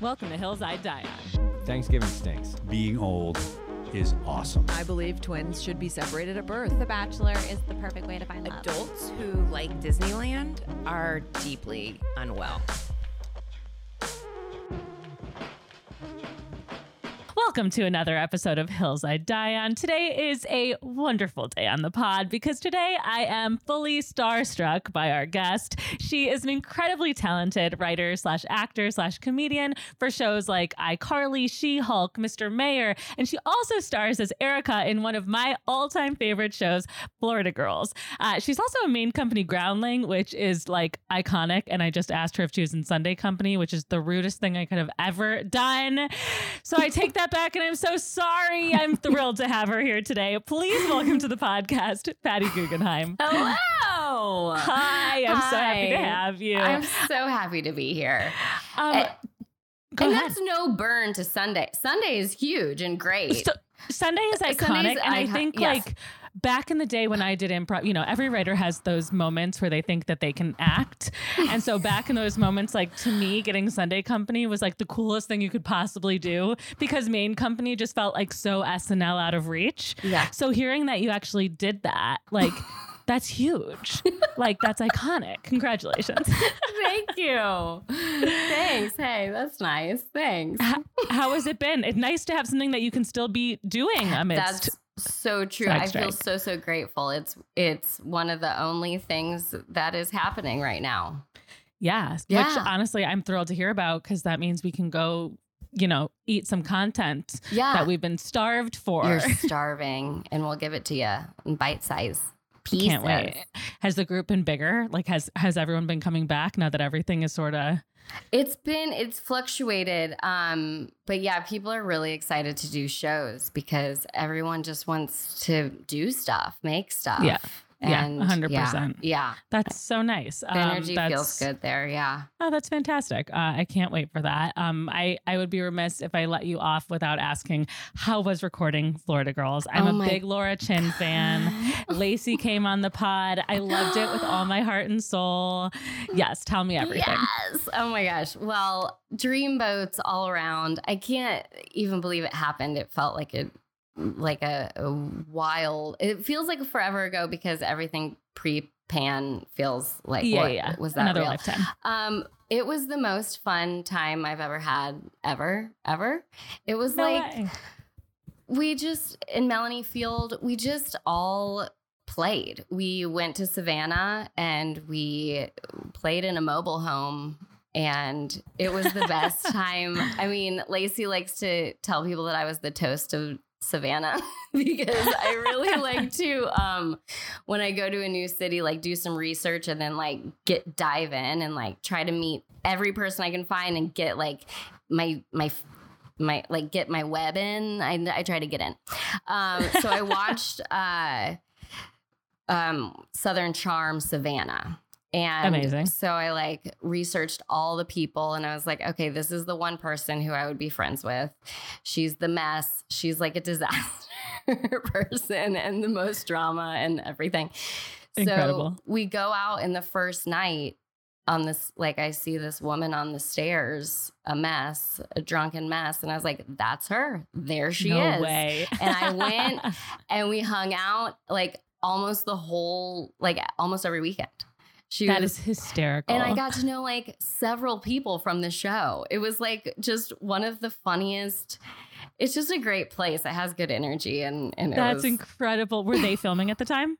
Welcome to Hills I Die On. Thanksgiving stinks. Being old is awesome. I believe twins should be separated at birth. The Bachelor is the perfect way to find love. Adults who like Disneyland are deeply unwell. Welcome to another episode of Hills I Die On. Today is a wonderful day on the pod because today I am fully starstruck by our guest. She is an incredibly talented writer slash actor slash comedian for shows like iCarly, She Hulk, Mr. Mayor, and she also stars as Erica in one of my all time favorite shows, Florida Girls. Uh, she's also a main company groundling, which is like iconic. And I just asked her if she was in Sunday Company, which is the rudest thing I could have ever done. So I take that back and I'm so sorry. I'm thrilled to have her here today. Please welcome to the podcast, Patty Guggenheim. Hello. Hi, I'm so happy to have you. I'm so happy to be here. um, and go and that's no burn to Sunday. Sunday is huge and great. So, Sunday is iconic, Sunday's and I think yes. like back in the day when I did improv, you know, every writer has those moments where they think that they can act, and so back in those moments, like to me, getting Sunday Company was like the coolest thing you could possibly do because Main Company just felt like so SNL out of reach. Yeah. So hearing that you actually did that, like. That's huge. like that's iconic. Congratulations. Thank you. Thanks. Hey, that's nice. Thanks. how, how has it been? It's nice to have something that you can still be doing amidst That's so true. I feel so so grateful. It's it's one of the only things that is happening right now. Yeah. Which Yeah. honestly, I'm thrilled to hear about because that means we can go, you know, eat some content Yeah. that we've been starved for. You're starving, and we'll give it to you in bite size pieces. Can't wait. Has the group been bigger? Like, has has everyone been coming back now that everything is sort of? It's been it's fluctuated, um, but yeah, people are really excited to do shows because everyone just wants to do stuff, make stuff. Yeah. Yeah, 100%. Yeah, That's so nice. the Um, energy that's- feels good there. Yeah. Oh, that's fantastic. Uh, I can't wait for that. Um, I, I would be remiss if I let you off without asking how was recording Florida Girls? I'm Oh a big Laura Chinn fan. Laci came on the pod. I loved it with all my heart and soul. Yes, tell me everything. Yes. Oh my gosh. Well, dreamboats all around. I can't even believe it happened. It felt like a like a, a while. It feels like forever ago because everything pre pan feels like yeah, what, yeah. was that Another real? lifetime. Um, it was the most fun time I've ever had, ever, ever. It was No like way. we just in Melanie Field, we just all played. We went to Savannah and we played in a mobile home. And it was the best time. I mean, Laci likes to tell people that I was the toast of Savannah because I really like to um when I go to a new city like do some research and then like get dive in and like try to meet every person I can find and get like my my my like get my web in. I I try to get in. Um so I watched uh um Southern Charm Savannah. And Amazing. so I like researched all the people and I was like, okay, this is the one person who I would be friends with. She's the mess. She's like a disaster person and the most drama and everything. Incredible. So we go out in the first night on this, like I see this woman on the stairs, a mess, a drunken mess. And I was like, that's her. There she no is. way. And I went and we hung out like almost the whole, like almost every weekend. She that was, is hysterical. and I got to know like several people from the show. It was like just one of the funniest. It's just a great place. It has good energy and and it That's was, incredible. Were they filming at the time?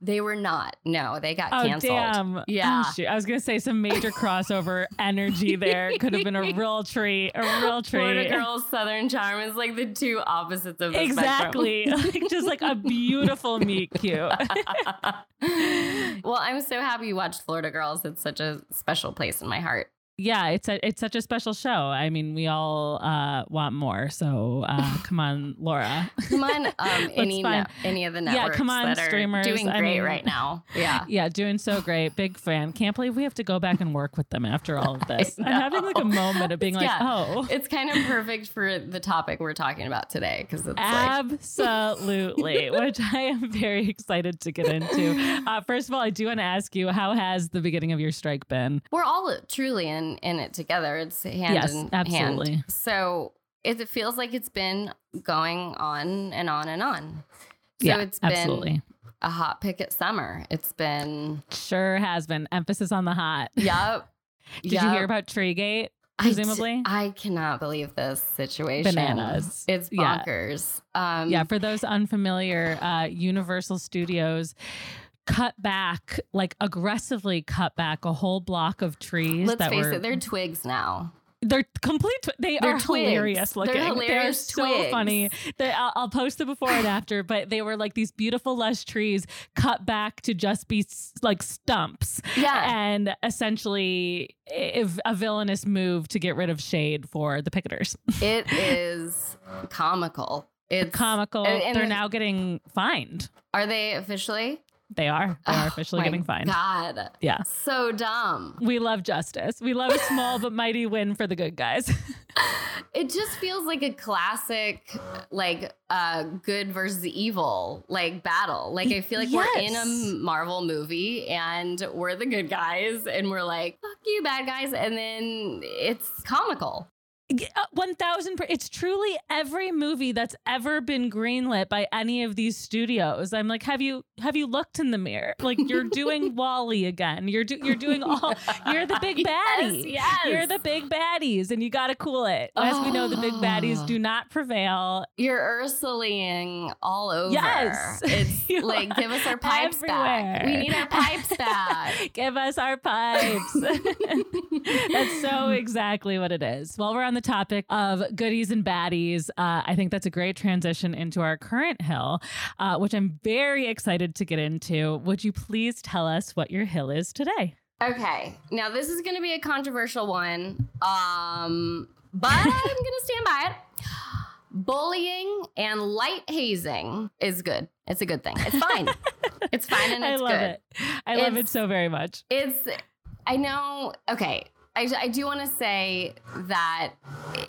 They were not. No, they got Oh canceled. damn! Oh, yeah. Oh. I was gonna say some major crossover energy there. Could have been a real treat. A real treat. Florida Girls Southern Charm is like the two opposites of the Exactly. like just like a beautiful meet cute. well, I'm so happy you watched Florida Girls. It's such a special place in my heart. Yeah, it's a it's such a special show. I mean, we all uh, want more. So uh, come on, Laura. Come on, um, any find- ne- any of the networks. Yeah, come on, streamers. doing I mean- right now. Yeah. Yeah, doing so great. Big fan. Can't believe we have to go back and work with them after all of this. I'm having like a moment of being like, Yeah. oh. It's kind of perfect for the topic we're talking about today because it's like Absolutely, which I am very excited to get into. Uh, first of all, I do want to ask you, how has the beginning of your strike been? we're all truly in in in it together. It's hand Yes, in absolutely. hand. So it, it feels like it's been going on and on and on. So yeah, it's been absolutely. a hot picket summer. It's been Sure has been. Emphasis on the hot. yep. Did you hear about Treegate? I d- presumably? I, cannot believe this situation. Bananas. It's Yeah. bonkers. Um, yeah, for those unfamiliar, uh, Universal Studios cut back, like aggressively cut back a whole block of trees. Let's face were, it, they're twigs now. they're complete. twi- They They're are twigs. hilarious looking. They're hilarious so twigs. funny. They, I'll, I'll post the before and after, but they were like these beautiful lush trees cut back to just be s- like stumps. Yeah. And essentially, if a villainous move to get rid of shade for the picketers. It is comical. It's Comical. and- and They're now getting fined. Are they officially? They are. They are Oh officially my getting fined. God. Yeah. So dumb. We love justice. We love a small but mighty win for the good guys. It just feels like a classic, like uh, good versus evil, like battle. Like I feel like we're in a Marvel movie and we're the good guys, and we're like, "Fuck you, bad guys," and then it's comical. Uh, 1000 it's truly every movie that's ever been greenlit by any of these studios i'm like have you have you looked in the mirror like you're doing wally again you're do, you're doing all you're the big baddie Yes, yes. you're the big baddies and you got to cool it as we know the big baddies Oh. do not prevail You're Ursulaing all over. Yes. It's like, give us our pipes back. We need our pipes back. Give us our pipes. that's so exactly what it is. While we're on the topic of goodies and baddies, uh, I think that's a great transition into our current hill, uh, which I'm very excited to get into. Would you please tell us what your hill is today? Okay, now this is going to be a controversial one, um, but I'm going to stand by it. Bullying and light hazing is good. It's a good thing. It's fine. it's fine and it's I love good. it. I love it so very much. It's, I know, okay. I, I do want to say that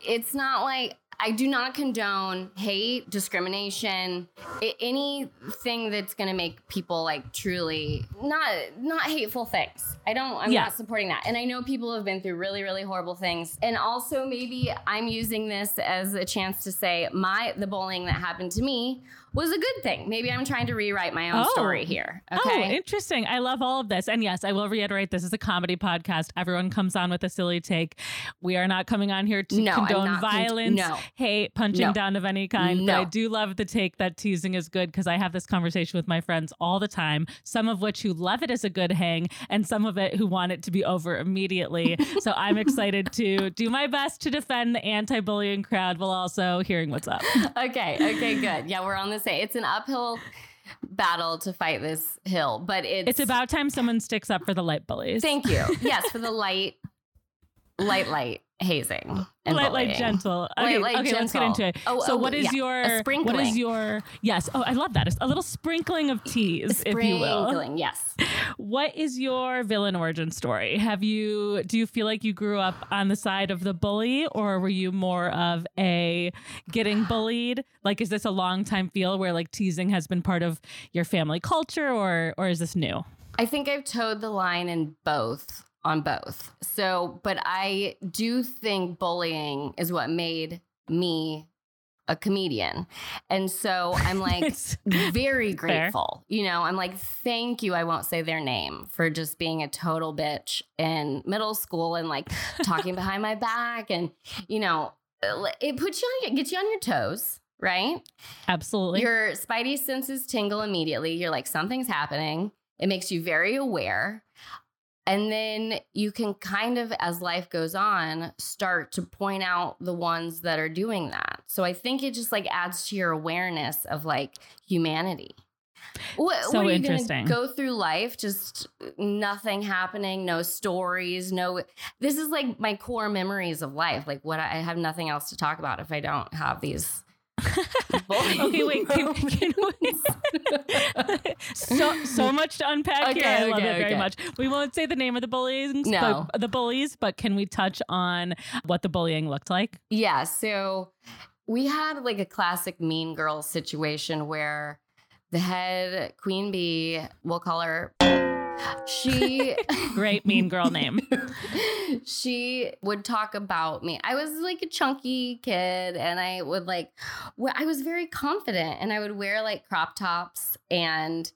it's not like I do not condone hate, discrimination, a- anything that's going to make people like truly not not hateful things. I don't. I'm Yeah. not supporting that. And I know people have been through really really horrible things. And also maybe I'm using this as a chance to say my the bullying that happened to me was a good thing. Maybe I'm trying to rewrite my own Oh. story here. Oh, Okay. interesting. I love all of this. And yes, I will reiterate this is a comedy podcast. Everyone comes on with a silly take. We are not coming on here to No, condone not con- violence, no. hate, punching No. down of any kind. But I do love the take that teasing is good because I have this conversation with my friends all the time, some of which who love it as a good hang, and some of it who want it to be over immediately. so I'm excited to do my best to defend the anti bullying crowd while also hearing what's up. okay. Okay. Good. Yeah, we're on the same. It's an uphill battle to fight this hill, but it's It's about time someone sticks up for the light bullies. Thank you. Yes, for the light, light, light hazing and light, light, gentle. Okay, light, okay, let's get into it. Oh, so, oh, what is yeah. Your what sprinkling. is your yes? Oh, I love that. It's A little sprinkling of teas, if you will. Yes. What is your villain origin story? Have you do you feel like you grew up on the side of the bully, or were you more of a getting bullied? Like, is this a long time feel where like teasing has been part of your family culture, or or is this new? I think I've toed the line in both on both. So, but I do think bullying is what made me a comedian. And so I'm like very Fair. grateful. You know, I'm like, thank you. I won't say their name for just being a total bitch in middle school and like talking behind my back. And, you know, uh, it puts you on, gets you on your toes, right? Absolutely. Your spidey senses tingle immediately. You're like, something's happening. It makes you very aware. And then you can kind of, as life goes on, start to point out the ones that are doing that. So I think it just like adds to your awareness of like humanity. What, So what are you interesting. Go through life, just nothing happening, no stories, no. This is like my core memories of life. Like what I, I have nothing else to talk about if I don't have these. Okay, wait. Can, can we? so so much to unpack here. Okay, I love okay, it very okay. much. We won't say the name of the bullies, No. but, the bullies, but can we touch on what the bullying looked like? Yeah, so we had like a classic mean girl situation where the head queen bee, we'll call her She Great mean girl name. she would talk about me. I was like a chunky kid and I would like I was very confident and I would wear like crop tops and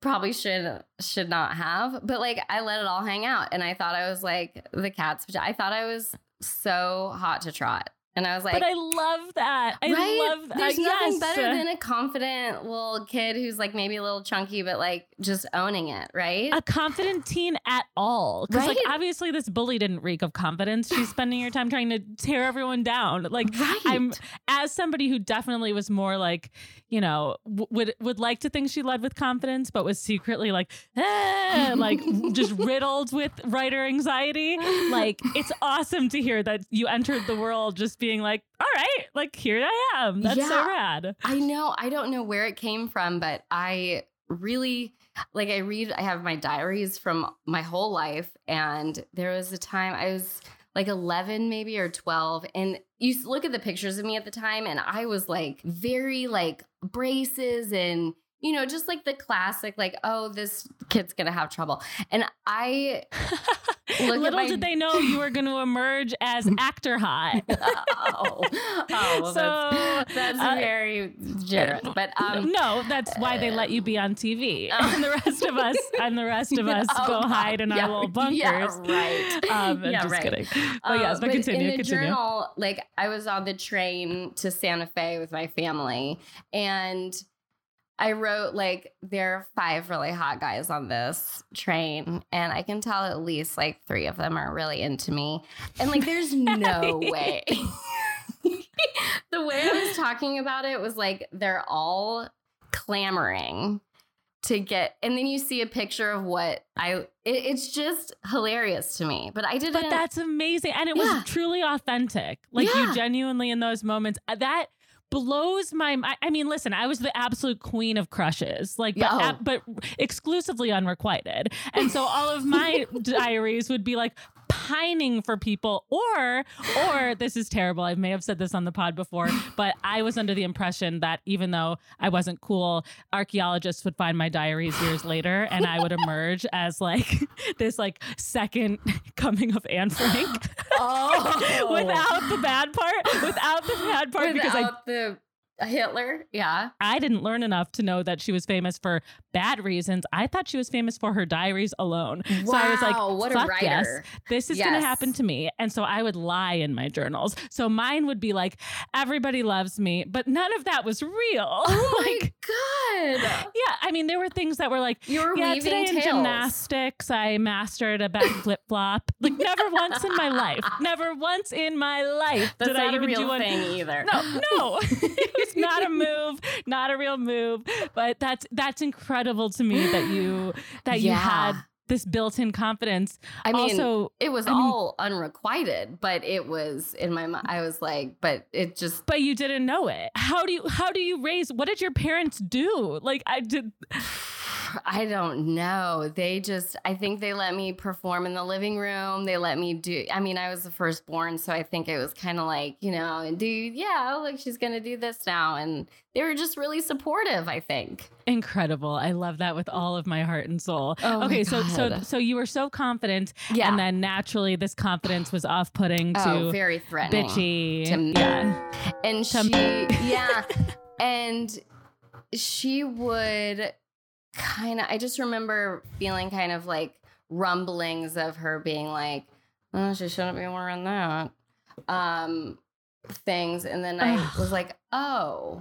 probably should should not have, but like I let it all hang out and I thought I was like the cat's I thought I was so hot to trot. And I was like, but I love that. I right? love that. There's yes. nothing better than a confident little kid who's like maybe a little chunky, but like just owning it, right? a confident teen at all. Because like obviously this bully didn't reek of confidence. She's spending her time trying to tear everyone down. Like right. I'm as somebody who definitely was more like, you know, w- would would like to think she led with confidence, but was secretly like, "Ah," like just riddled with writer anxiety. Like it's awesome to hear that you entered the world just being like, all right, like here I am. That's so Yeah. rad. I know. I don't know where it came from, but I really like I read I have my diaries from my whole life and there was a time I was like 11 maybe or 12 and you look at the pictures of me at the time and I was like very like braces and you know just like the classic like oh this kid's to have trouble. And I Look at Little my- did they know you were to emerge as actor hot. oh, oh well, So, that's, that's uh, very generous. But um no, that's why they let you be on TV, Oh. and the rest of us, and the rest of us Oh, go hide in Yeah, our little bunkers. Yeah, right. Um, I'm Yeah, just right. kidding. But Uh, yes, but continue, in the continue. journal, like I was on the train to Santa Fe with my family, and I wrote like there are five really hot guys on this train, and I can tell at least like three of them are really into me, and like there's no way. the way I was talking about it was like they're all clamoring to get and then you see a picture of what i it, it's just hilarious to me but i didn't But that's amazing, and it Yeah. was truly authentic. Like Yeah. you genuinely in those moments uh, that blows my mi- I mean, listen, I was the absolute queen of crushes, like, but, ab- but exclusively unrequited. And so all of my diaries would be like pining for people, or, or this is terrible. I may have said this on the pod before, but I was under the impression that even though I wasn't cool, archaeologists would find my diaries years later, and I would emerge as like this like second coming of Anne Frank oh without the bad part, without the bad part, because I the hitler yeah I didn't learn enough to know that she was famous for bad reasons. I thought she was famous for her diaries alone. So I was like, Wow, what a fuck writer. yes, this is going to happen to me. And so I would lie in my journals. So mine would be like, everybody loves me, but none of that was real. oh like, my god yeah, I mean, there were things that were like, you were yeah, today in gymnastics, I mastered a back flip flop. Like, never once in my life, never once in my life that's did I even do one. thing either No, no, it was not a move, not a real move. But that's that's incredible to me that you that you had this built-in confidence. i mean also, it was I mean- all unrequited but it was in my mind i was like but it just but you didn't know it. How do you how do you raise? What did your parents do? Like I did. I don't know. They just, I think they let me perform in the living room. They let me do, I mean, I was the firstborn. So I think it was kind of like, you know, do, yeah, like she's going to do this now. And they were just really supportive, I think. Incredible. I love that with all of my heart and soul. Oh okay, so so so you were so confident Yeah. and then naturally this confidence was off-putting to oh, very threatening. bitchy. to me. yeah. And To- she, yeah. And she would kind of, I just remember feeling kind of like rumblings of her being like, oh, she shouldn't be wearing that. Um, things. And then I was like, oh,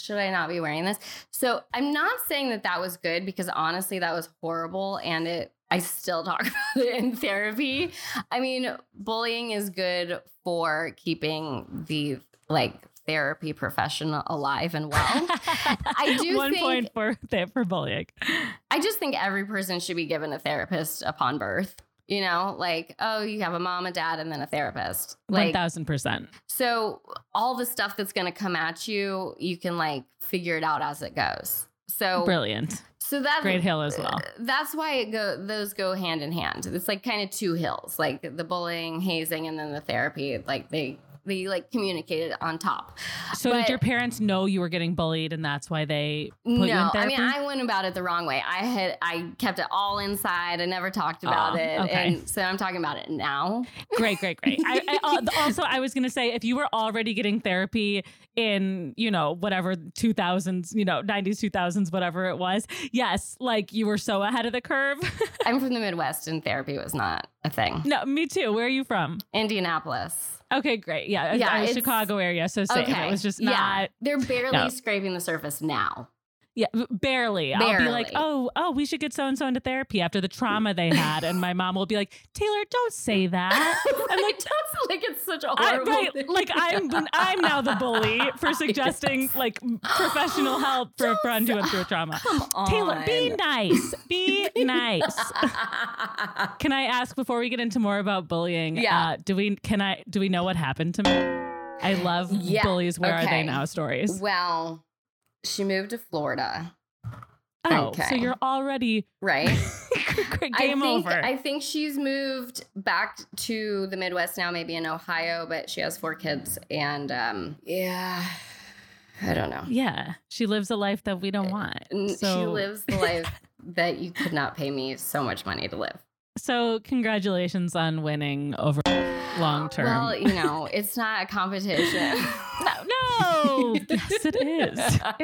should I not be wearing this? So I'm not saying that that was good because honestly, that was horrible. And it, I still talk about it in therapy. I mean, bullying is good for keeping the like therapy profession alive and well. I do One think- point for for bullying. I just think every person should be given a therapist upon birth. You know, like, oh, you have a mom, a dad, and then a therapist. Like, thousand percent. so all the stuff that's going to come at you, you can like figure it out as it goes. So, Brilliant. so that's Great hill as well. Uh, that's why it go those go hand in hand. It's like kind of two hills, like the bullying, hazing, and then the therapy. Like they they like communicated on top. So But- did your parents know you were getting bullied and that's why they put you in no, I mean I went about it the wrong way. I had I kept it all inside. I never talked about Oh, it, okay. and so I'm talking about it now. great, great, great. I, I, uh, also, I was going to say, if you were already getting therapy in, you know, whatever 2000s, you know, 90s, 2000s, whatever it was, yes, like you were so ahead of the curve. I'm from the Midwest, and therapy was not a thing. no, me too. Where are you from? Indianapolis. Okay, great. Yeah, Yeah, Chicago area, so same. Okay, It was just yeah. They're barely No. scraping the surface now. Yeah, barely. I'll be like, oh, oh, we should get so and so into therapy after the trauma they had, and my mom will be like, Taylor, don't say that. I'm like, That's like it's such a I, horrible right, thing. like I'm I'm now the bully for suggesting like professional help for a friend who went through a trauma. Taylor, be nice. Be nice. Can I ask before we get into more about bullying? Yeah. Uh, do we can I do we know what happened to me? I love Yeah, bullies. Where are they now? Stories. well, she moved to Florida, Oh, so you're already right? game I think, over. I think she's moved back to the Midwest now, maybe in Ohio, but she has four kids, and um, yeah, I don't know. yeah, she lives a life that we don't want. So she lives the life that you could not pay me so much money to live. So congratulations on winning over long term. Well, you know, it's not a competition. No, no. yes, it is.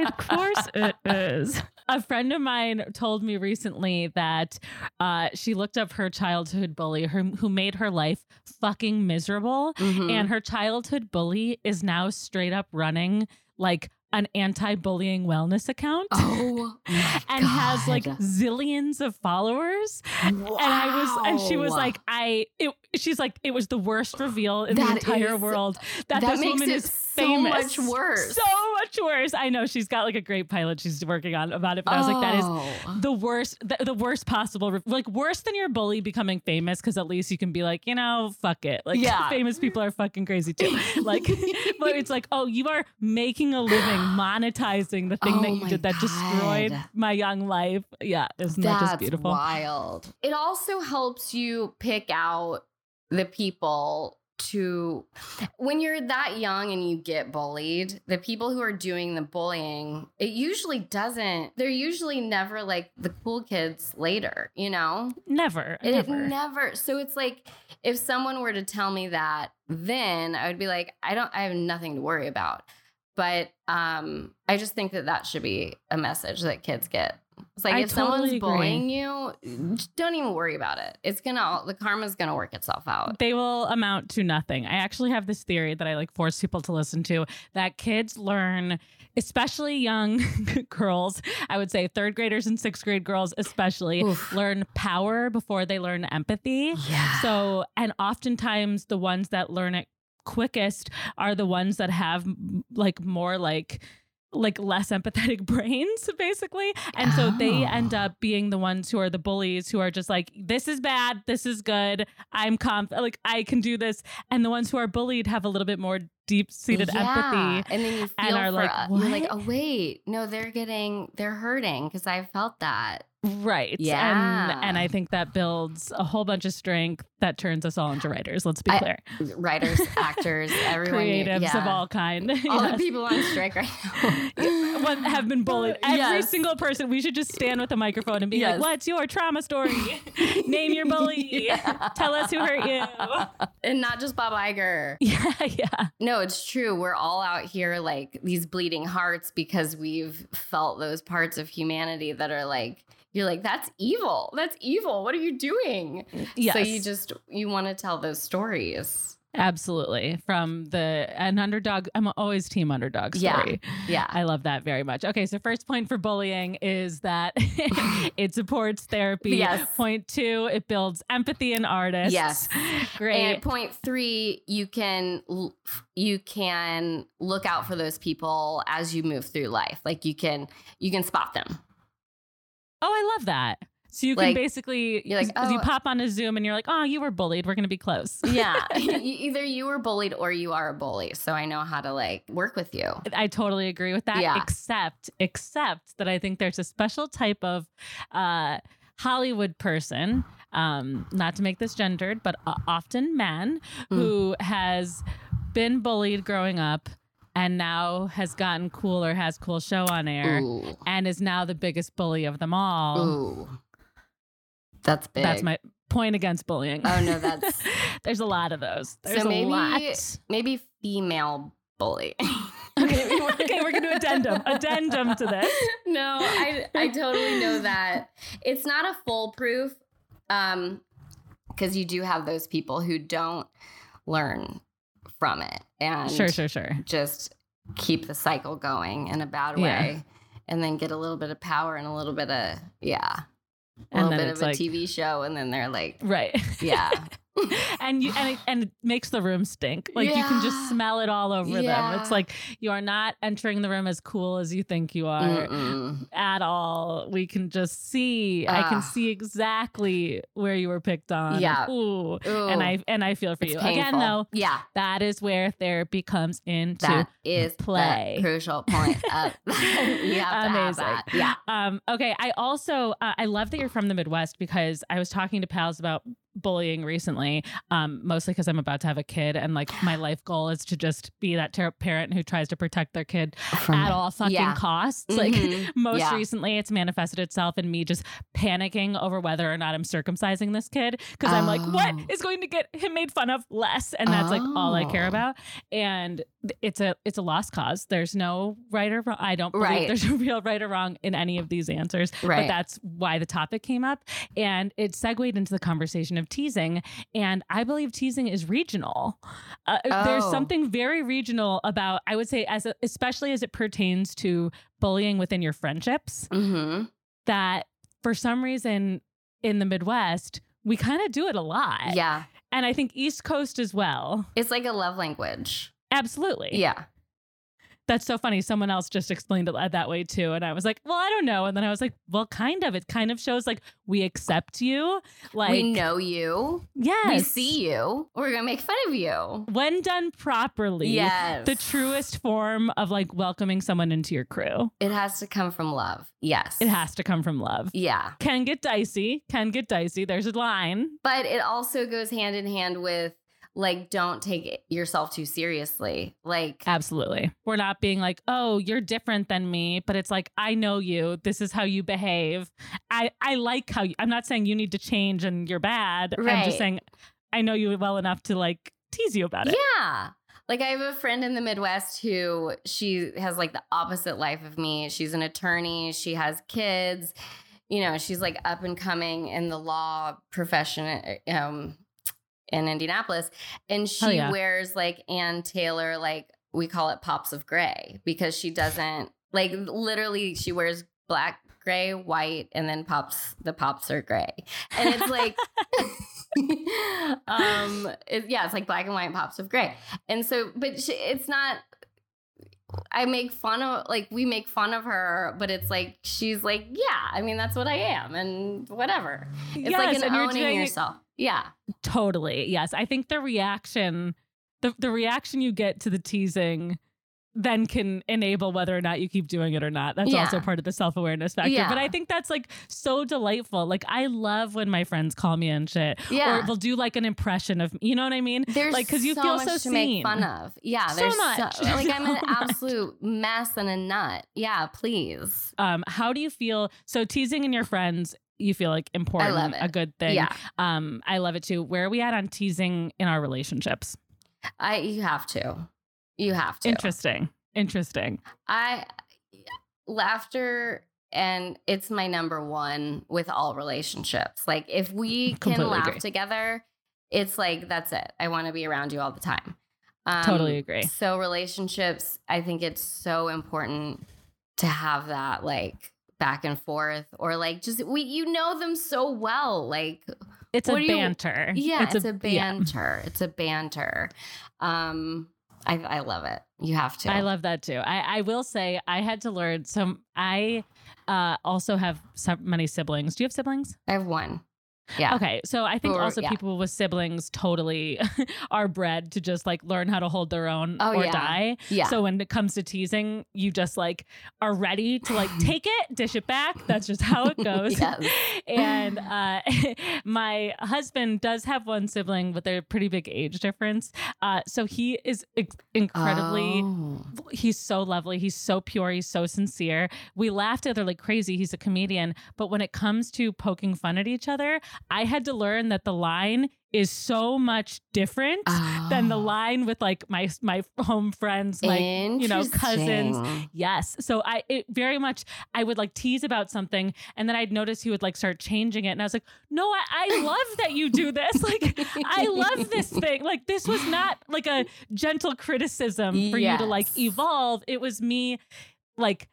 Of course, it is. A friend of mine told me recently that uh, she looked up her childhood bully, her, who made her life fucking miserable, Mhm. and her childhood bully is now straight up running like an anti-bullying wellness account. oh, And has like zillions of followers, and I was, and she was like, I, it, she's like, it was the worst reveal in the entire is- world that, that this makes woman it is so much worse. So much worse. I know she's got like a great pilot she's working on about it, but I was like, that is Oh. the worst, the, the worst possible, re- like worse than your bully becoming famous because at least you can be like, you know, fuck it. Like, Yeah. famous people are fucking crazy too. Like, but it's like, oh, you are making a living, monetizing the thing that Oh you did that destroyed my young life. Yeah, isn't that just beautiful? wild. It also helps you pick out the people to when you're that young and you get bullied, the people who are doing the bullying, it usually doesn't, they're usually never like the cool kids later, you know? Never, It never. never. So it's like if someone were to tell me that, then I would be like, I don't, I have nothing to worry about. But um, I just think that that should be a message that kids get. It's like I if someone's totally agree. bullying you, don't even worry about it. It's gonna, the karma's gonna work itself out. they will amount to nothing. I actually have this theory that I like force people to listen to that kids learn, especially young girls, I would say third graders and sixth grade girls, especially, Oof. learn power before they learn empathy. Yeah. So, and oftentimes the ones that learn it quickest are the ones that have like more like like less empathetic brains basically. And so they end Oh. up being the ones who are the bullies who are just like this is bad. This is good. I'm comp like i can do this. And the ones who are bullied have a little bit more deep-seated empathy And then you feel and are for, like, you're like, oh wait, no, they're getting, they're hurting because I felt that. right. Yeah. and and i think that builds a whole bunch of strength that turns us all into writers let's be I- clear Writers, actors, everyone, creatives of all kind all Yes. the people on strike right now. have been bullied. Every Yes. single person. We should just stand with a microphone and be Yes. like, "What's your trauma story? Name your bully. Yeah. Tell us who hurt you." and not just Bob Iger. Yeah, yeah. No, it's true. We're all out here like these bleeding hearts because we've felt those parts of humanity that are like, you're like, that's evil. That's evil. What are you doing? Yes. So you just you want to tell those stories. Absolutely. From the an underdog, I'm always team underdog story. Yeah. yeah. I love that very much. Okay, so first point for bullying is that it supports therapy. Yes. Point two, it builds empathy in artists. Yes. Great. And point three, you can you can look out for those people as you move through life. Like you can you can spot them. Oh, I love that. So you can basically you're like, oh, you pop on a Zoom and you're like, oh, you were bullied. We're gonna be close. Yeah. Either you were bullied or you are a bully. So I know how to like work with you. I totally agree with that. Yeah. Except, except that I think there's a special type of uh, Hollywood person, um, not to make this gendered, but uh, often man, Mm. who has been bullied growing up and now has gotten cool or has cool show on air Ooh. and is now the biggest bully of them all. Ooh. That's big. That's my point against bullying. Oh, no, that's- There's a lot of those. There's so maybe a lot. maybe female bully. Okay, okay, we're gonna do addendum. Addendum to this. no, I I totally know that it's not a foolproof, um, because you do have those people who don't learn from it and Sure, sure, sure. just keep the cycle going in a bad Yeah. way, and then get a little bit of power and a little bit of yeah, And little then bit it's of a like- TV show, and then they're like, Right. yeah, and you and it, and it makes the room stink. Like you can just smell it all over them. It's like you are not entering the room as cool as you think you are Mm-mm. at all. We can just see. I can Ah. see exactly where you were picked on. Yeah. Ooh. Ooh, And I and I feel for it's you. Again though, yeah, that is where therapy comes into that is play. crucial point. Of, you have to have Amazing. that. Yeah. Um, okay. I also uh, I love that you're from the Midwest because I was talking to pals about bullying recently. Um, mostly because I'm about to have a kid and like my life goal is to just be that ter- parent who tries to protect their kid at all fucking Yeah. costs. Like Mhm. most Yeah. recently, it's manifested itself in me just panicking over whether or not I'm circumcising this kid because I'm like, what Oh. going to get him made fun of less? And that's like all I care Oh. about. And it's a it's a lost cause. There's no right or wrong. I don't believe Right. there's a real right or wrong in any of these answers. But that's why the topic came up, and it segued into the conversation of teasing. And I believe teasing is regional. Uh, There's Oh. something very regional about, I would say, as a, especially as it pertains to bullying within your friendships, Mm-hmm. that for some reason in the Midwest we kind of do it a lot. Yeah. and I think East Coast as well. It's like a love language. Absolutely. Yeah. That's so funny. Someone else just explained it that way too. And I was like, well, I don't know. And then I was like, well, kind of. It kind of shows like we accept you. Like, we know you. yes. We see you. We're going to make fun of you. When done properly, Yes. the truest form of like welcoming someone into your crew. It has to come from love. Yes. It has to come from love. Yeah. Can get dicey, can get dicey. There's a line. But it also goes hand in hand with like, don't take yourself too seriously. Like, Absolutely. We're not being like, oh, you're different than me, but it's like, I know you. This is how you behave. I, I like how you, I'm not saying you need to change and you're bad. Right. I'm just saying I know you well enough to like tease you about it. Yeah. Like I have a friend in the Midwest who she has like the opposite life of me. She's an attorney, she has kids. You know, she's like up and coming in the law profession um in Indianapolis and she yeah. wears like Ann Taylor like we call it pops of gray because she doesn't like literally she wears black, gray, white and then pops the pops are gray. And it's like um it, yeah it's like black and white pops of gray and so but she, it's not i make fun of like we make fun of her but it's like she's like yeah i mean that's what i am and whatever it's like an owning yourself yeah Totally. Yes. I think the reaction, the, the reaction you get to the teasing then can enable whether or not you keep doing it or not. That's Yeah. also part of the self awareness factor. Yeah. But I think that's like so delightful. Like I love when my friends call me and shit. Yeah. Or they'll do like an impression of you know what I mean? there's like because you so feel much so to seen. make fun of yeah So there's much. like i'm an So much. absolute mess and a nut yeah please Um, how do you feel? So teasing in your friends, you feel like important, a good thing. yeah Um, I love it too. Where are we at on teasing in our relationships? i you have to you have to Interesting. Interesting. I laughter and it's my number one with all relationships. Like if we can Completely laugh agree. together, it's like that's it. I want to be around you all the time. Um, Totally agree. So relationships, I think it's so important to have that like back and forth or like just we you know them so well like It's a do you- banter. yeah it's, a, yeah. banter it's a banter um I, I love it you have to I love that too. I, I will say I had to learn some. I uh, also have so many siblings. Do you have siblings? I have one Yeah. Okay, so I think Or- also yeah. people with siblings totally are bred to just like learn how to hold their own Oh, or yeah. die. Yeah. So when it comes to teasing, you just like are ready to like take it, dish it back. That's just how it goes. And uh, my husband does have one sibling, but they're a pretty big age difference. Uh, so he is incredibly Oh. he's so lovely. He's so pure. He's so sincere. We laugh together like crazy. He's a comedian. But when it comes to poking fun at each other, I had to learn that the line is so much different than the Oh. line with like my my home friends, like you know cousins. Yes. So I it very much I would like tease about something and then I'd notice he would like start changing it. And I was like, no, I, I love that you do this. Like I love this thing. Like this was not like a gentle criticism for you to like evolve. It was me like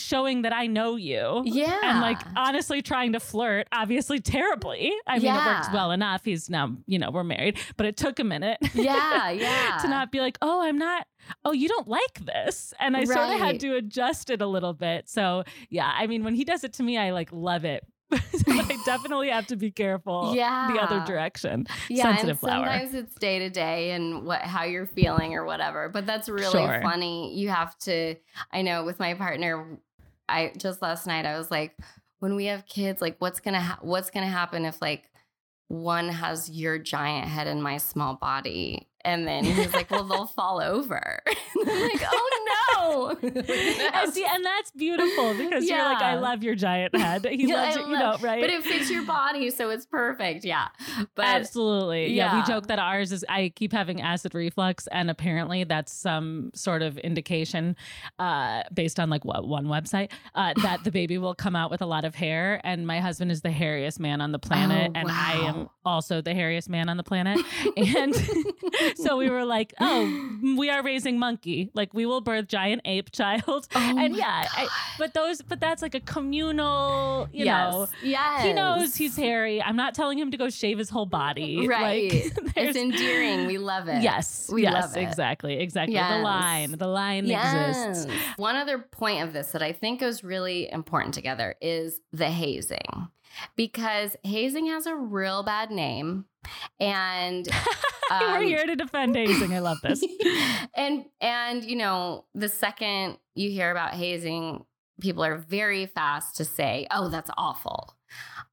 showing that I know you. Yeah. And like honestly trying to flirt, obviously terribly. I mean, it worked well enough. He's now, you know, we're married, but it took a minute. yeah, yeah. to not be like, oh, I'm not, oh, you don't like this. And I sort of had to adjust it a little bit. So, yeah, I mean, when he does it to me, I like love it. but I definitely have to be careful Yeah. the other direction. yeah, sensitive and flower. sometimes it's day to day and what how you're feeling or whatever. But that's really Sure. funny. You have to. I know with my partner, I just last night I was like, when we have kids, like what's gonna ha- what's gonna happen if like one has your giant head and my small body, and then he's like, well, they'll fall over. I'm like, oh no. And see, and that's beautiful because you're like, I love your giant head. He Yeah, loves it, you know, right? But it fits your body, so it's perfect. Yeah. But Absolutely. Yeah. We joke that ours is I keep having acid reflux and apparently that's some sort of indication uh based on like what one website uh that the baby will come out with a lot of hair and my husband is the hairiest man on the planet Oh, and I am also the hairiest man on the planet. And so we were like, "Oh, we are raising monkey. Like we will birth giant ape child." Oh and yeah, I, but those but that's like a communal, you yes. know, yes. he knows he's hairy. I'm not telling him to go shave his whole body. Right. Like, it's endearing. We love it. Yes. We yes. love it. Exactly. Exactly. The line. The line Yes. exists. One other point of this that I think goes really important together is the hazing. Because hazing has a real bad name. And We're um, here to defend hazing. I love this. and and you know, the second you hear about hazing, people are very fast to say, "Oh, that's awful."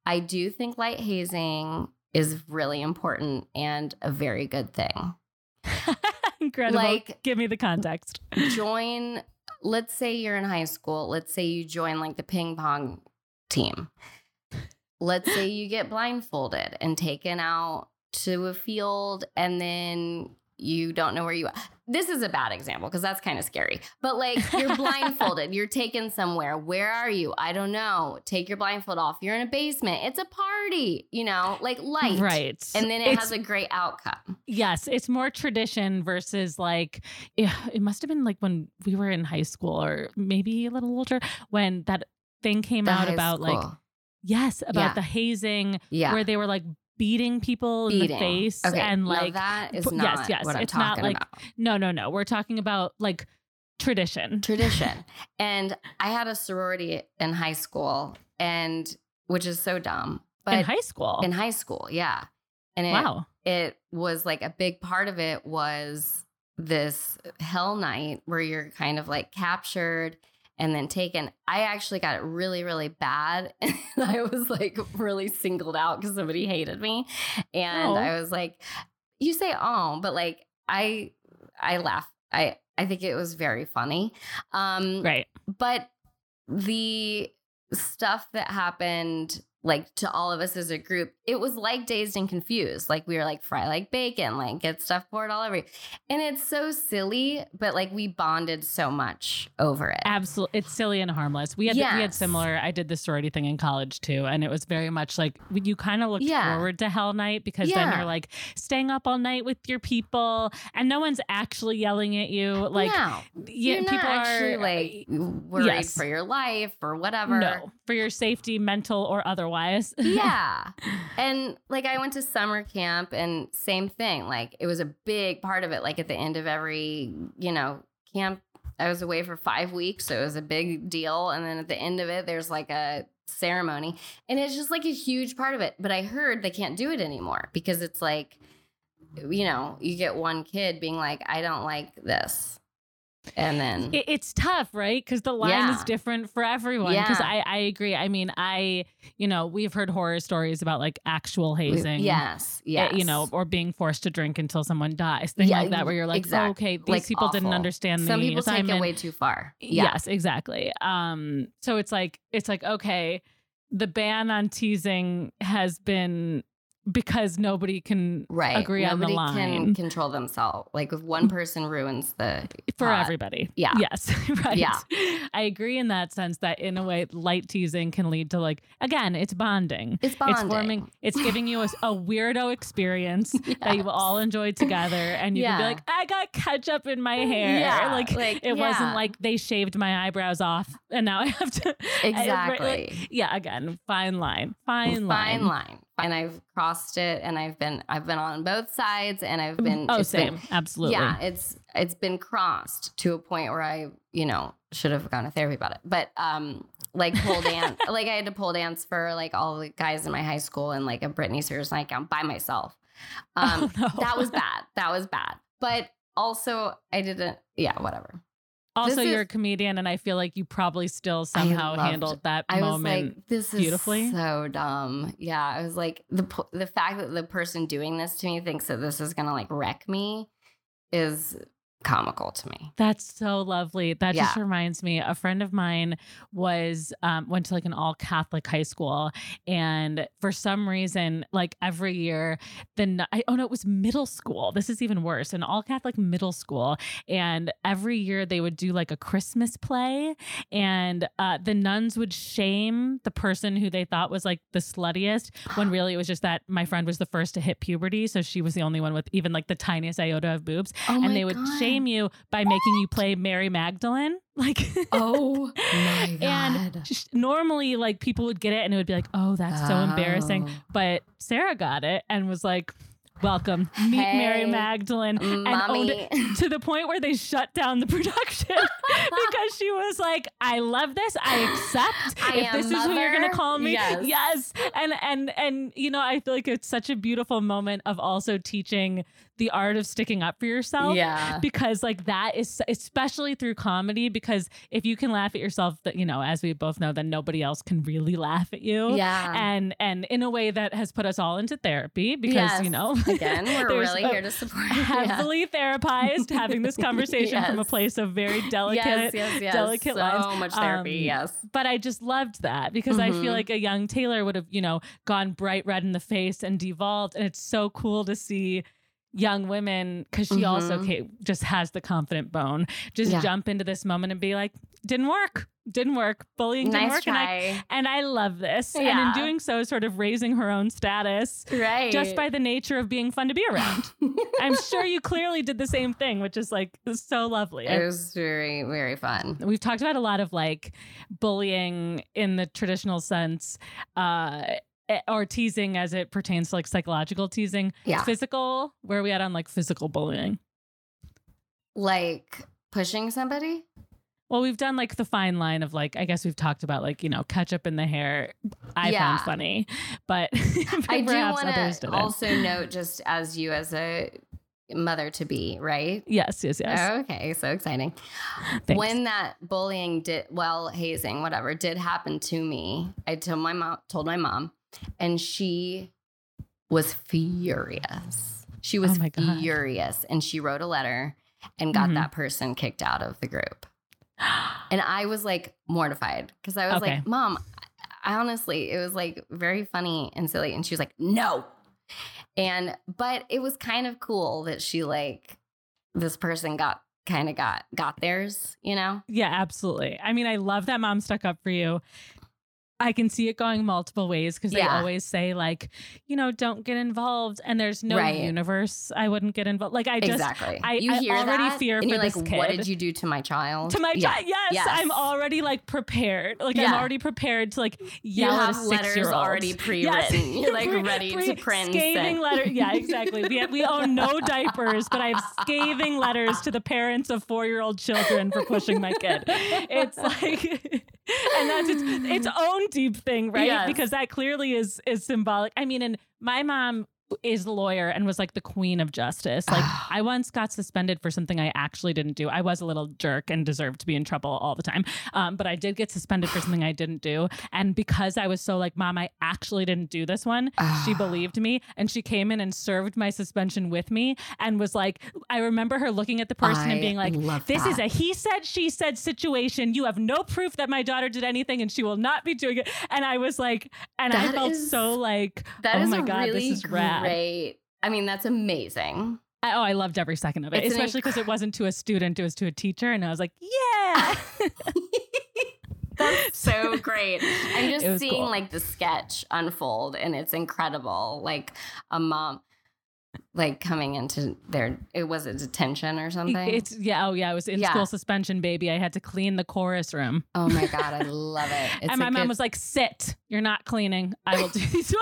I do think light hazing is really important and a very good thing. Incredible. Like- Give me the context. Join, let's say you're in high school, let's say you join like the ping pong team. Let's say you get blindfolded and taken out to a field and then you don't know where you are. This is a bad example because that's kind of scary. But like you're blindfolded, you're taken somewhere. Where are you? I don't know. Take your blindfold off. You're in a basement. It's a party, you know, like light. Right. And then it It's- has a great outcome. Yes, it's more tradition versus like it must have been like when we were in high school or maybe a little older when that thing came The out about like yes, about Yeah. the hazing yeah. where they were like beating people in the face Okay, and like that is not yes, yes, what I'm it's not like- about. no, no, no. We're talking about like tradition. tradition. and I had a sorority in high school, and which is so dumb. But in high school. in high school, yeah. And it, wow. it was like a big part of it was this hell night where you're kind of like captured and then taken. I actually got it really, really bad. And I was like really singled out because somebody hated me. And Oh. I was like, you say oh, but like I I laugh. I I think it was very funny. Um Right. but the stuff that happened like to all of us as a group it was like dazed and confused like we were like fry like bacon like get stuff poured all over you and it's so silly but like we bonded so much over it Absolutely. It's silly and harmless. We had we had similar I did the sorority thing in college too and it was very much like you kind of looked Yeah. forward to hell night because then you're like staying up all night with your people and no one's actually yelling at you like no, yeah, people actually are like worried yes. for your life or whatever no for your safety mental or otherwise. yeah. And like I went to summer camp and same thing. Like it was a big part of it. Like at the end of every, you know, camp, I was away for five weeks. So it was a big deal. And then at the end of it, there's like a ceremony. And it's just like a huge part of it. But I heard they can't do it anymore because it's like, you know, you get one kid being like, I don't like this. And then It, it's tough, right? Because the line is different for everyone. Because Yeah. I, I agree. I mean, I, you know, we've heard horror stories about like actual we- hazing. yes, uh, yes. You know, or being forced to drink until someone dies. Things Yeah, like that, where you're like, exact- oh, okay, these like people didn't awful. understand some the people take assignment. it way too far. Yeah. Yes, exactly. Um, so it's like it's like okay, the ban on teasing has been because nobody can Right. agree on the line. Nobody can control themselves. Like if one person ruins the for pot. everybody. Yeah. Yes. right. Yeah. I agree in that sense that in a way light teasing can lead to like again, it's bonding. It's bonding. It's forming it's giving you a, a weirdo experience that you will all enjoyed together and you can be like, I got ketchup in my hair. Yeah, Like, like, it wasn't like they shaved my eyebrows off and now I have to I- Exactly. like, yeah, again, fine line. Fine line. Fine line. And I've crossed it and I've been I've been on both sides and I've been Oh, it's been- same. Absolutely. Yeah, it's it's been crossed to a point where I, you know, should have gone to therapy about it. But um like pole dance like I had to pole dance for like all the guys in my high school and like a Britney Spears nightgown by myself. Um Oh, no. that was bad. That was bad. But also I didn't yeah, whatever. Also, This you're a comedian, and I feel like you probably still somehow loved- handled that I was moment. like, this is beautifully. so dumb. Yeah, I was like, the the fact that the person doing this to me thinks that this is gonna like wreck me is comical to me. That's so lovely. That just reminds me. A friend of mine was um, went to like an all Catholic high school, and for some reason, like every year, the n- I, oh no, it was middle school. This is even worse. An all Catholic middle school, and every year they would do like a Christmas play, and uh, the nuns would shame the person who they thought was like the sluttiest, when really it was just that my friend was the first to hit puberty, so she was the only one with even like the tiniest iota of boobs Oh and they would God. shame you by making you play Mary Magdalene. Like, Oh my and sh- normally, like people would get it and it would be like, oh, that's so oh. embarrassing. Oh. But Sarah got it and was like, welcome, meet Mary Hey, Magdalene. And owned it to the point where they shut down the production because she was like, I love this. I accept. I if am this is who you're gonna call me. Yes. yes. And and and you know, I feel like it's such a beautiful moment of also teaching the art of sticking up for yourself yeah. because like that is especially through comedy because if you can laugh at yourself that you know as we both know then nobody else can really laugh at you Yeah. and and in a way that has put us all into therapy because Yes. you know Again, we're really here to support. Yeah. heavily therapized having this conversation from a place of very delicate yes, yes, yes. delicate so lines. much therapy. Um, yes. but I just loved that because I Mhm. feel like a young Taylor would have, you know, gone bright red in the face and devolved. And it's so cool to see young women because she also Mhm. ca- just has the confident bone just Yeah. jump into this moment and be like didn't work didn't work bullying didn't Nice work and I, try. and I love this and in doing so sort of raising her own status right. just by the nature of being fun to be around i'm sure you clearly did the same thing which is like so lovely it was very, very fun. we've talked about a lot of like bullying in the traditional sense uh Eh, or teasing as it pertains to like psychological teasing Yeah. physical where are we at on like physical bullying Like pushing somebody. well we've done like the fine line of like i guess we've talked about like you know ketchup in the hair i Yeah. found funny but I do perhaps want to also note, just as you as a mother to be, right? yes yes yes Okay, so exciting. Thanks. When that bullying did, well, hazing, whatever, did happen to me, I told my mom, told my mom, and she was furious. She was Oh God. furious, and she wrote a letter and got Mhm. that person kicked out of the group. And I was like mortified because I was Okay. like, Mom, I honestly, it was like very funny and silly. And she was like, No. And, but it was kind of cool that she like, this person got kind of got, got theirs, you know? Yeah, absolutely. I mean, I love that mom stuck up for you. I can see it going multiple ways because they Yeah. always say like, you know, don't get involved, and there's no Right. universe I wouldn't get involved. Like I just exactly. I- you I hear already that, fear for you're this like, What did you do to my child? to my Yeah. child. Yes, Yes. I'm already like prepared. Like I'm already prepared to like You yell at a letters already pre-written. You're like ready pre- to print. Scathing letter. Yeah, exactly. We have, we own no diapers, but I have scathing letters to the parents of four year old children for pushing my kid. It's like and that's its, its own deep thing, right? Yes. Because that clearly is is symbolic. I mean, and my mom is a lawyer and was like the queen of justice. Like I once got suspended for something I actually didn't do. I was a little jerk and deserved to be in trouble all the time. Um, but I did get suspended for something I didn't do. And because I was so like, Mom, I actually didn't do this one, she believed me and she came in and served my suspension with me and was like, I remember her looking at the person I and being like, This is a he said, she said situation. You have no proof that my daughter did anything and she will not be doing it. And I was like, and I felt is- so like, That oh is my God, really this is rad. Great. I mean, that's amazing. I, oh, I loved every second of it, It's especially because it wasn't to a student, it was to a teacher. And I was like, yeah. That's so great. I'm just seeing cool. like the sketch unfold and it's incredible. Like a mom like coming into their it was a detention or something. It's yeah, oh yeah, it was in Yeah. school suspension, baby. I had to clean the chorus room. oh my god, I love it. It's and my mom was like, sit, you're not cleaning. I will do these.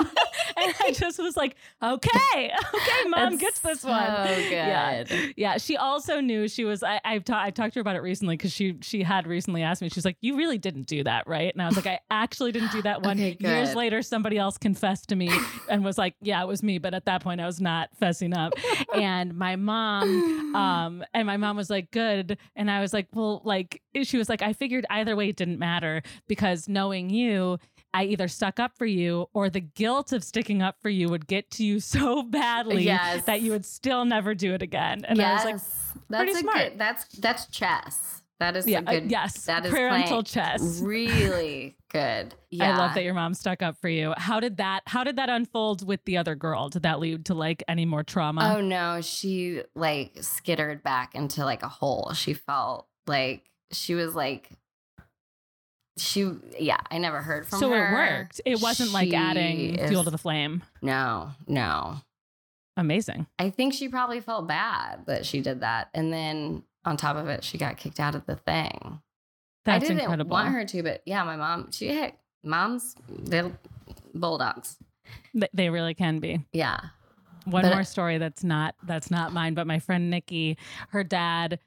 And I just was like, okay, okay, mom That's gets this so one. good. Yeah. Yeah. She also knew she was I, I've ta- I talked to her about it recently because she she had recently asked me, she's like, You really didn't do that, right? And I was like, I actually didn't do that one. Okay, Years later, somebody else confessed to me and was like, Yeah, it was me. But at that point I was not fessing up. and my mom um and my mom was like good and i was like well like she was like i figured either way it didn't matter because knowing you i either stuck up for you or the guilt of sticking up for you would get to you so badly Yes. that you would still never do it again and yes. i was like that's smart. good that's that's chess. That is yeah a good uh, yes that is parental chess really good. Yeah. I love that your mom stuck up for you. How did that how did that unfold with the other girl? Did that lead to like any more trauma? Oh no, she like skittered back into like a hole. She felt like she was like she yeah, I never heard from so her. So it worked. It wasn't like She adding fuel to the flame. No, no. Amazing. I think she probably felt bad that she did that. And then on top of it, she got kicked out of the thing. That's I didn't incredible. want her to, but yeah, my mom, she had moms, they're bulldogs. They really can be. Yeah. One But- more story that's not that's not mine, but my friend Nikki, her dad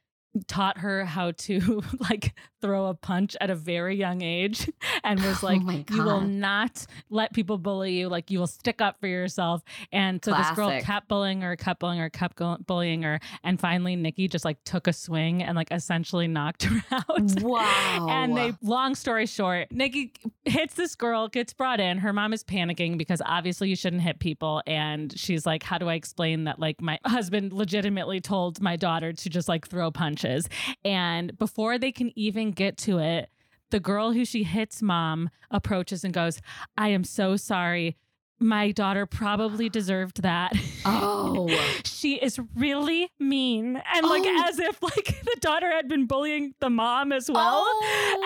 taught her how to like throw a punch at a very young age and was Oh like my you will not let people bully you like you will stick up for yourself and so this girl Classic. kept bullying her kept bullying her kept bullying her and finally Nikki just like took a swing and like essentially knocked her out Wow. and they, long story short, Nikki hits this girl, gets brought in. Her mom is panicking because obviously you shouldn't hit people. And she's like, How do I explain that? Like, my husband legitimately told my daughter to just like throw punches. And before they can even get to it, the girl who she hits mom approaches and goes, I am so sorry. My daughter probably deserved that. Oh. she is really mean. And like Oh. as if like the daughter had been bullying the mom as well.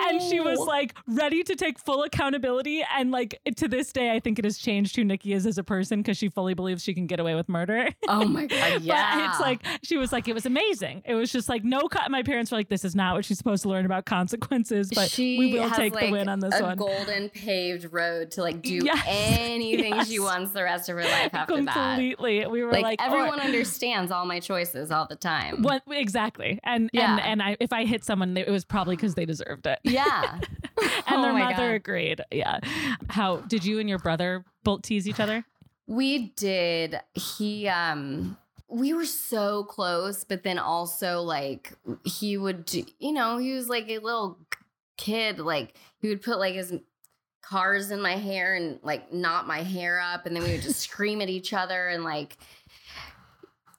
And she was Oh. like ready to take full accountability. And like to this day, I think it has changed who Nikki is as a person because she fully believes she can get away with murder. Oh my god, yeah. It's like she was like, it was amazing. It was just like no. cut. my parents were like, this is not what she's supposed to learn about consequences, but she we will take the win on this a one. golden paved road to like do Yes. anything. She wants the rest of her life after that. Completely, we were Like, like, or- everyone understands all my choices all the time. What exactly? And Yeah. and and I if I hit someone, it was probably because they deserved it. Yeah. and Oh their mother God. agreed. Yeah. How did you and your brother both tease each other? We did. He um we were so close, but then also like he would you know, he was like a little kid, like he would put like his cars in my hair and like knot my hair up and then we would just scream at each other and like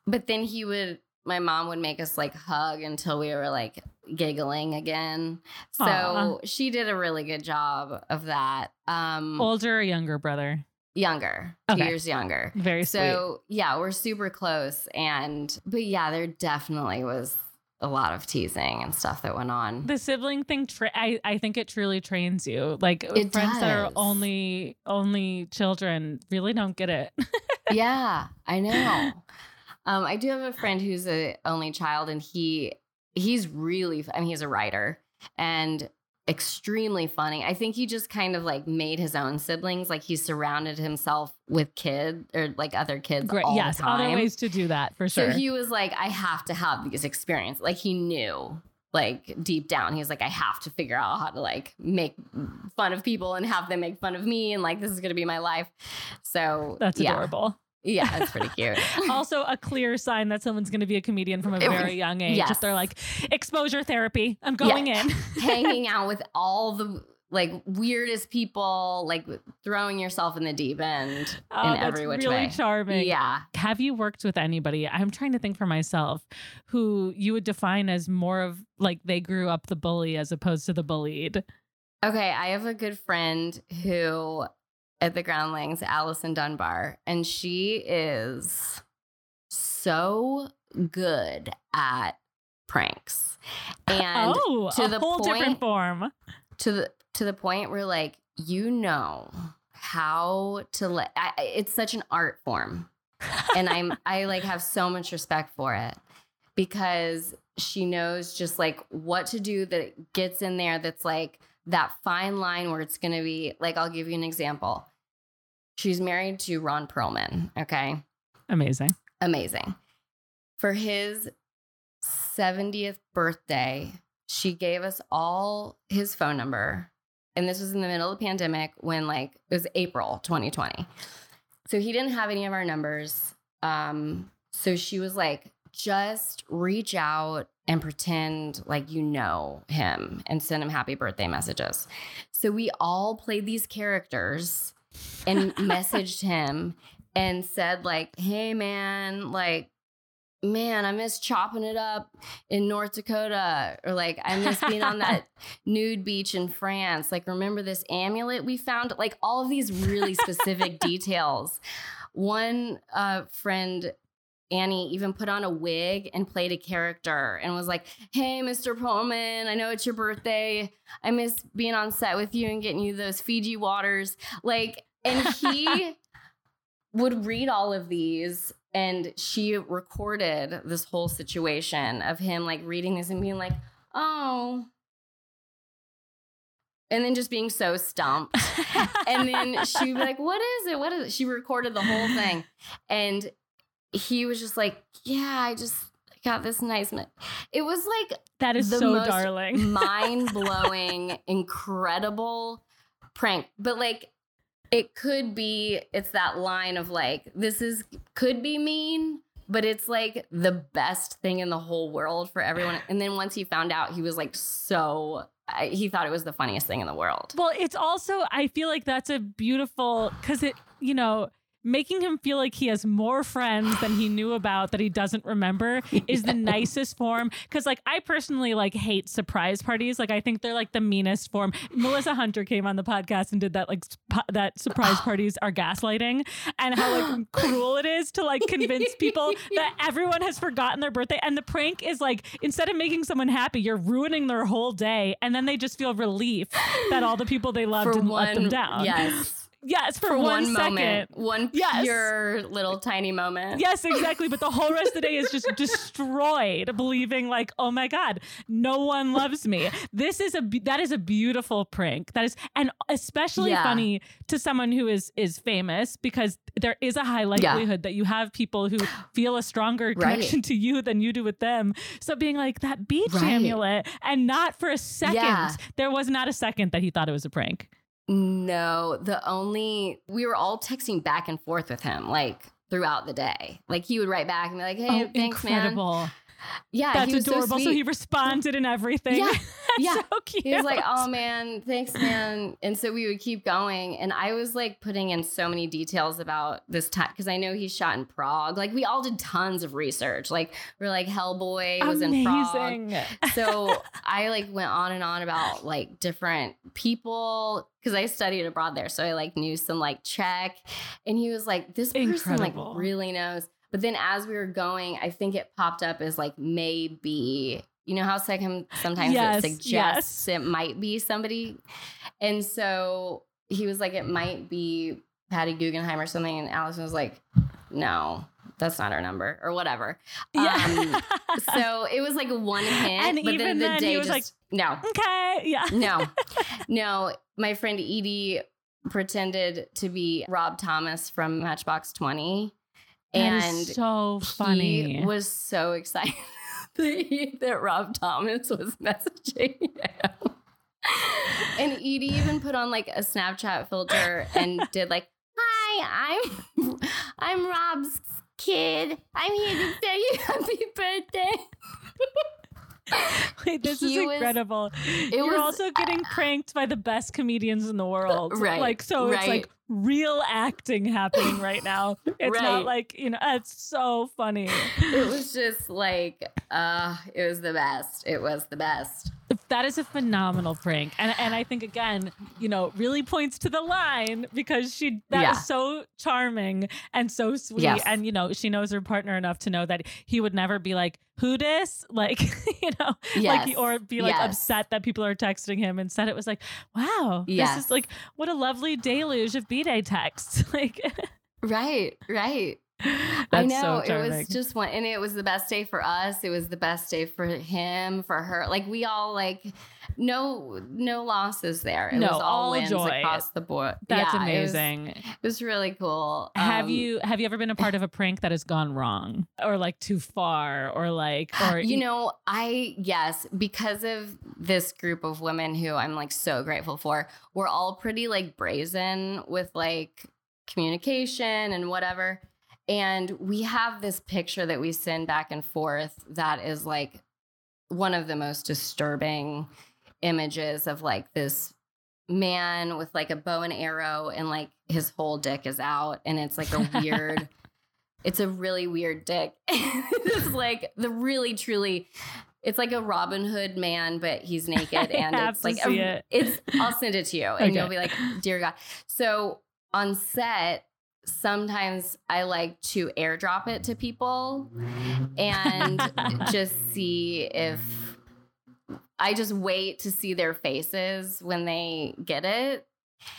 but then he would my mom would make us like hug until we were like giggling again. So Aw. she did a really good job of that. Um Older or younger brother? younger, two years younger. Very sweet. So yeah, we're super close, and but yeah, there definitely was a lot of teasing and stuff that went on. The sibling thing, tra- I I think it truly trains you. Like It friends that are only only children really don't get it. yeah, I know. Um, I do have a friend who's a only child, and he he's really. I mean, he's a writer and extremely funny. I think he just kind of like made his own siblings. Like he surrounded himself with kids or like other kids. Great. all yes, the time. other ways to do that for sure. So he was like, I have to have these experiences. Like he knew like deep down he's like i have to figure out how to like make fun of people and have them make fun of me and like this is going to be my life so That's yeah. adorable. Yeah it's pretty cute also, a clear sign that someone's going to be a comedian from a very young age. yes. If they're like, exposure therapy, I'm going in. hanging out with all the like weirdest people like throwing yourself in the deep end Oh, in every which really way charming. yeah Have you worked with anybody? I'm trying to think for myself who you would define as more of like they grew up the bully as opposed to the bullied. Okay, I have a good friend who at the Groundlings, Allison Dunbar, and she is so good at pranks. And oh, to the whole different point- form. to the to the point where like you know how to let I, it's such an art form and i'm i like have so much respect for it because she knows just like what to do that gets in there that's like that fine line where it's gonna be like i'll give you an example she's married to ron perlman okay Amazing. amazing. For his 70th birthday, she gave us all his phone number. And this was in the middle of the pandemic when, like, it was April 2020. So he didn't have any of our numbers. Um, so she was like, just reach out and pretend like you know him and send him happy birthday messages. So we all played these characters and messaged him and said like, "Hey man, like man, I miss chopping it up in North Dakota or like I miss being on that nude beach in France. Like remember this amulet we found? Like all of these really specific details. One uh friend Annie even put on a wig and played a character and was like, Hey, Mr. Perlman, I know it's your birthday. I miss being on set with you and getting you those Fiji waters. Like, and he would read all of these and she recorded this whole situation of him like reading this and being like, Oh. And then just being so stumped. and then she'd be like, What is it? What is it? She recorded the whole thing. And he was just like, Yeah, I just got this nice. mi-" It was like That is the so most darling. mind blowing, incredible prank. But like, it could be, it's that line of like, this is, could be mean, but it's like the best thing in the whole world for everyone. And then once he found out, he was like, so, I, he thought it was the funniest thing in the world. Well, it's also I feel like that's a beautiful because it you know making him feel like he has more friends than he knew about that he doesn't remember is the nicest form. Because like i personally like hate surprise parties. Like i think they're like the meanest form. Melissa hunter came on the podcast and did that like sp- that surprise parties are gaslighting and how like cruel it is to like convince people that everyone has forgotten their birthday. And the prank is like instead of making someone happy you're ruining their whole day. And then they just feel relief that all the people they loved didn't let them down. Yes. Yes for, For one, one, second moment, one Yes. pure little tiny moment. Yes, exactly. But the whole rest of the day is just destroyed, believing like, oh my god, no one loves me. This is a that is a beautiful prank. That is, and especially Yeah. funny to someone who is is famous because there is a high likelihood that you have people who feel a stronger Right. connection to you than you do with them. So being like that beach Right. amulet, and not for a second, Yeah. there was not a second that he thought it was a prank. No, the only we were all texting back and forth with him like throughout the day. Like he would write back and be like, "Hey, oh, thanks, man." Yeah, That's he was adorable. So, So, he responded and everything. Yeah, yeah. so cute. He was like, "Oh man, thanks, man." And so we would keep going, and I was like putting in so many details about this time because I know he shot in Prague. Like we all did tons of research. Like we're like Hellboy was in Prague. so I like went on and on about like different people because I studied abroad there. So I like knew some like Czech, and he was like, "This person Incredible. like really knows." But then as we were going, I think it popped up as like maybe. You know how second sometimes Yes, it suggests yes. it might be somebody, and so he was like, "It might be Patty Guggenheim or something," and Allison was like, "No." That's not our number or whatever. Yeah. Um, so it was like one hit. And but even then the then, he day was just, no, okay. Yeah. no, no. My friend Edie pretended to be Rob Thomas from Matchbox 20. That and so funny. he was so excited that, that Rob Thomas was messaging him. And Edie even put on like a Snapchat filter and did like, "Hi, I'm I'm Rob's kid. I'm here to tell you happy birthday." Wait, this He is was- incredible. You're was also getting pranked by the best comedians in the world. Right, Like, so it's like real acting happening right now. It's Right. not like, you know, it's so funny. it was just like uh it was the best. It was the best. That is a phenomenal prank. And and I think again, you know, really points to the line because she that Yeah. is so charming and so sweet. Yes. And you know, she knows her partner enough to know that he would never be like, who dis? Like, you know, like Yes. or be like Yes. upset that people are texting him. Instead it was like, wow, this is like what a lovely deluge of B-Day texts. like Right, right. that's I know so it was just one, and it was the best day for us. It was the best day for him, for her. Like we all like no no losses there. It No, was all, all wins joy. across the board. That's Yeah, it was- amazing. It was, really cool. have Um, you have you ever been a part of a prank that has gone wrong or like too far or like or you know, I yes, because of this group of women who I'm like so grateful for. We're all pretty like brazen with like communication and whatever. And we have this picture that we send back and forth that is like one of the most disturbing images of like this man with like a bow and arrow and like his whole dick is out and it's like a weird it's a really weird dick it's like the really truly it's like a robin hood man but he's naked and it's like a, it. it's i'll send it to you and Okay. you'll be like dear god so on set sometimes i like to airdrop it to people and just see if I just wait to see their faces when they get it.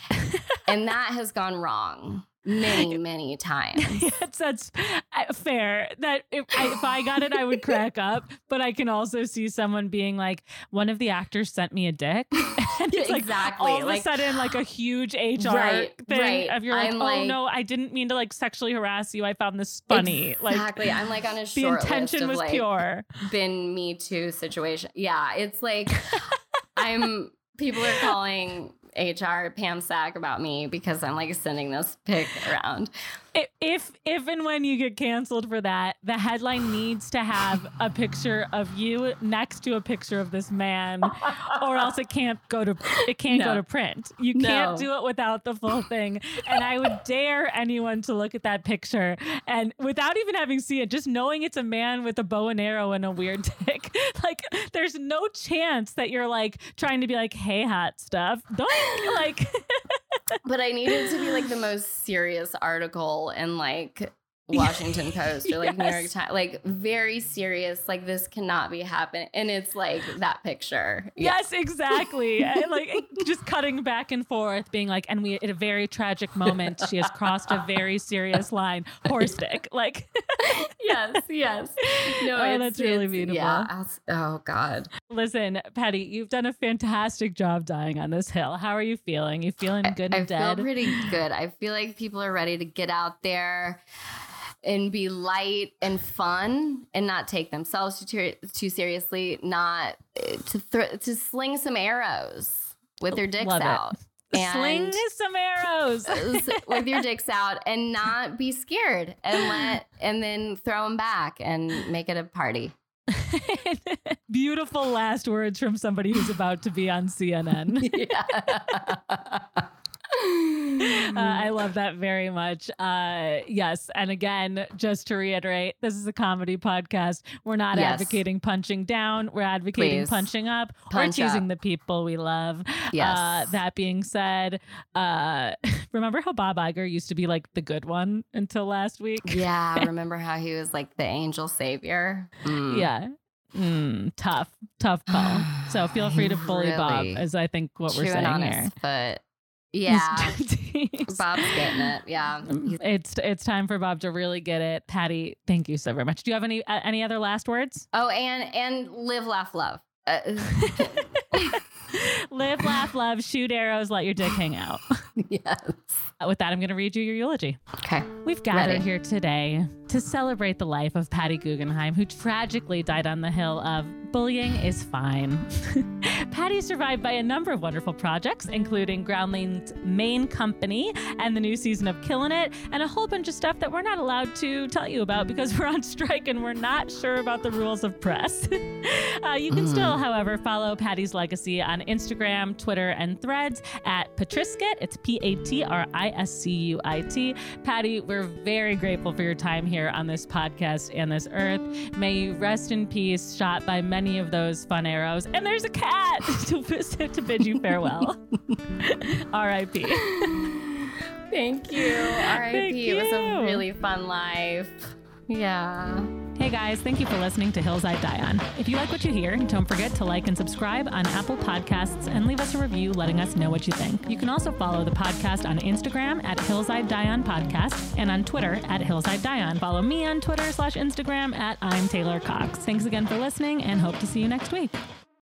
and that has gone wrong many, many times. Yes, that's uh, fair. That if I, if I got it, I would crack up. But I can also see someone being like, "One of the actors sent me a dick," and it's like Exactly, all of like- a sudden like a huge HR Right, thing right. of you're like, I'm "Oh like- no, I didn't mean to like sexually harass you. I found this funny." Like exactly. I'm like on a the intention was like pure. been Me Too situation. Yeah, it's like I'm. People are calling HR Pam Sack about me because I'm like sending this pic around. If if and when you get canceled for that, the headline needs to have a picture of you next to a picture of this man, or else it can't go to it can't go to print. You can't No. do it without the full thing. And I would dare anyone to look at that picture and without even having seen it, just knowing it's a man with a bow and arrow and a weird dick, like there's no chance that you're like trying to be like, hey, hot stuff. Don't like. But I needed to be like the most serious article and like Washington Post or like New York Times, like very serious. Like this cannot be happening, and it's like that picture. Yeah. Yes, exactly. And, like just cutting back and forth, being like, and we at a very tragic moment, she has crossed a very serious line. Horse dick. Like, yes, yes. No, Oh, it's, that's really beautiful. Yeah. Oh God. listen, Patty, you've done a fantastic job dying on this hill. How are you feeling? You feeling good and I dead? I feel pretty good. I feel like people are ready to get out there and be light and fun and not take themselves too, ter- too seriously, not to thr to sling some arrows with their dicks Love it. out. Sling some arrows. with your dicks out and not be scared and let and then throw them back and make it a party. Beautiful last words from somebody who's about to be on CNN. Uh, I love that very much. Uh, yes. And again, just to reiterate, this is a comedy podcast. We're not Yes. advocating punching down, we're advocating Please. punching up Punch or teasing up. the people we love. Yes. Uh, that being said, uh, remember how Bob Iger used to be like the good one until last week? yeah, remember how he was like the angel savior? Mm. Yeah. Mm, tough, tough call. So feel free to bully Bob, as I think what we're saying on here. foot. Yeah. Bob's getting it. Yeah. It's it's time for Bob to really get it. Patty, thank you so very much. Do you have any uh, any other last words? Oh, and and live, laugh, love. Uh, Live, laugh, love, shoot arrows, let your dick hang out. yes. Uh, With that, I'm going to read you your eulogy. Okay. We've gathered Ready. here today to celebrate the life of Patty Guggenheim, who tragically died on the hill of Bullying is Fine. Patty survived by a number of wonderful projects, including Groundling's main company and the new season of Killing It, and a whole bunch of stuff that we're not allowed to tell you about because we're on strike and we're not sure about the rules of press. uh, you can still, however, follow Patty's legacy on Instagram, Twitter, and threads at Patriscuit. It's P A T R I S C U I T. Patty, we're very grateful for your time here on this podcast and this earth. May you rest in peace, shot by many of those fun arrows. And there's a cat to, to bid you farewell. R.I.P. Thank you. R.I.P. It was a really fun life. Yeah. Hey guys, thank you for listening to Hillside Dion. If you like what you hear, don't forget to like and subscribe on Apple Podcasts and leave us a review letting us know what you think. You can also follow the podcast on Instagram at Hillside Dion Podcast and on Twitter at Hillside Dion. Follow me on Twitter slash Instagram at I'm Taylor Cox. Thanks again for listening and hope to see you next week.